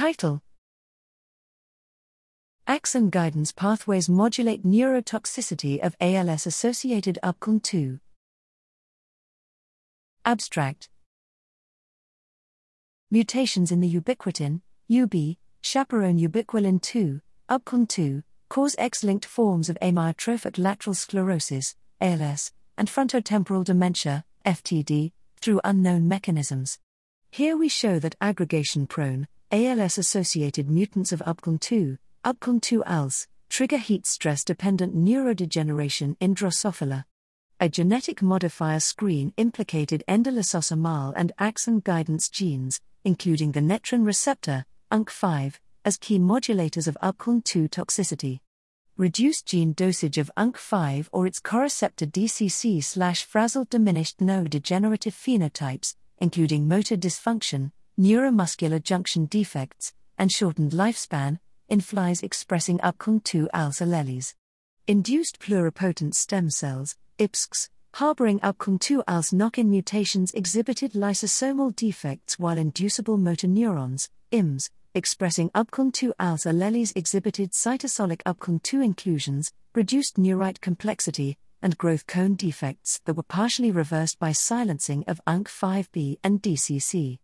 Title Axon guidance pathways modulate neurotoxicity of ALS associated UBQLN2. Abstract Mutations in the ubiquitin, UB, chaperone ubiquilin 2, UBQLN2, cause X linked forms of amyotrophic lateral sclerosis, ALS, and frontotemporal dementia, FTD, through unknown mechanisms. Here we show that aggregation prone, ALS associated mutants of UBQLN2, UBQLN2-ALS, trigger heat stress dependent neurodegeneration in Drosophila. A genetic modifier screen implicated endolysosomal and axon guidance genes, including the netrin receptor, UNC5, as key modulators of UBQLN2 toxicity. Reduced gene dosage of UNC5 or its coreceptor DCC slash frazzled diminished neurodegenerative phenotypes, including motor dysfunction, neuromuscular junction defects, and shortened lifespan, in flies expressing UBQLN2 ALS alleles. Induced pluripotent stem cells, IPSCs, harboring UBQLN2 ALS knock in mutations exhibited lysosomal defects while inducible motor neurons, IMS, expressing UBQLN2 ALS alleles exhibited cytosolic UBQLN2 inclusions, reduced neurite complexity, and growth cone defects that were partially reversed by silencing of UNC5B and DCC.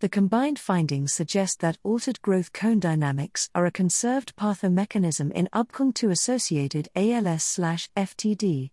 The combined findings suggest that altered growth cone dynamics are a conserved pathomechanism in UBQLN2 associated ALS/FTD.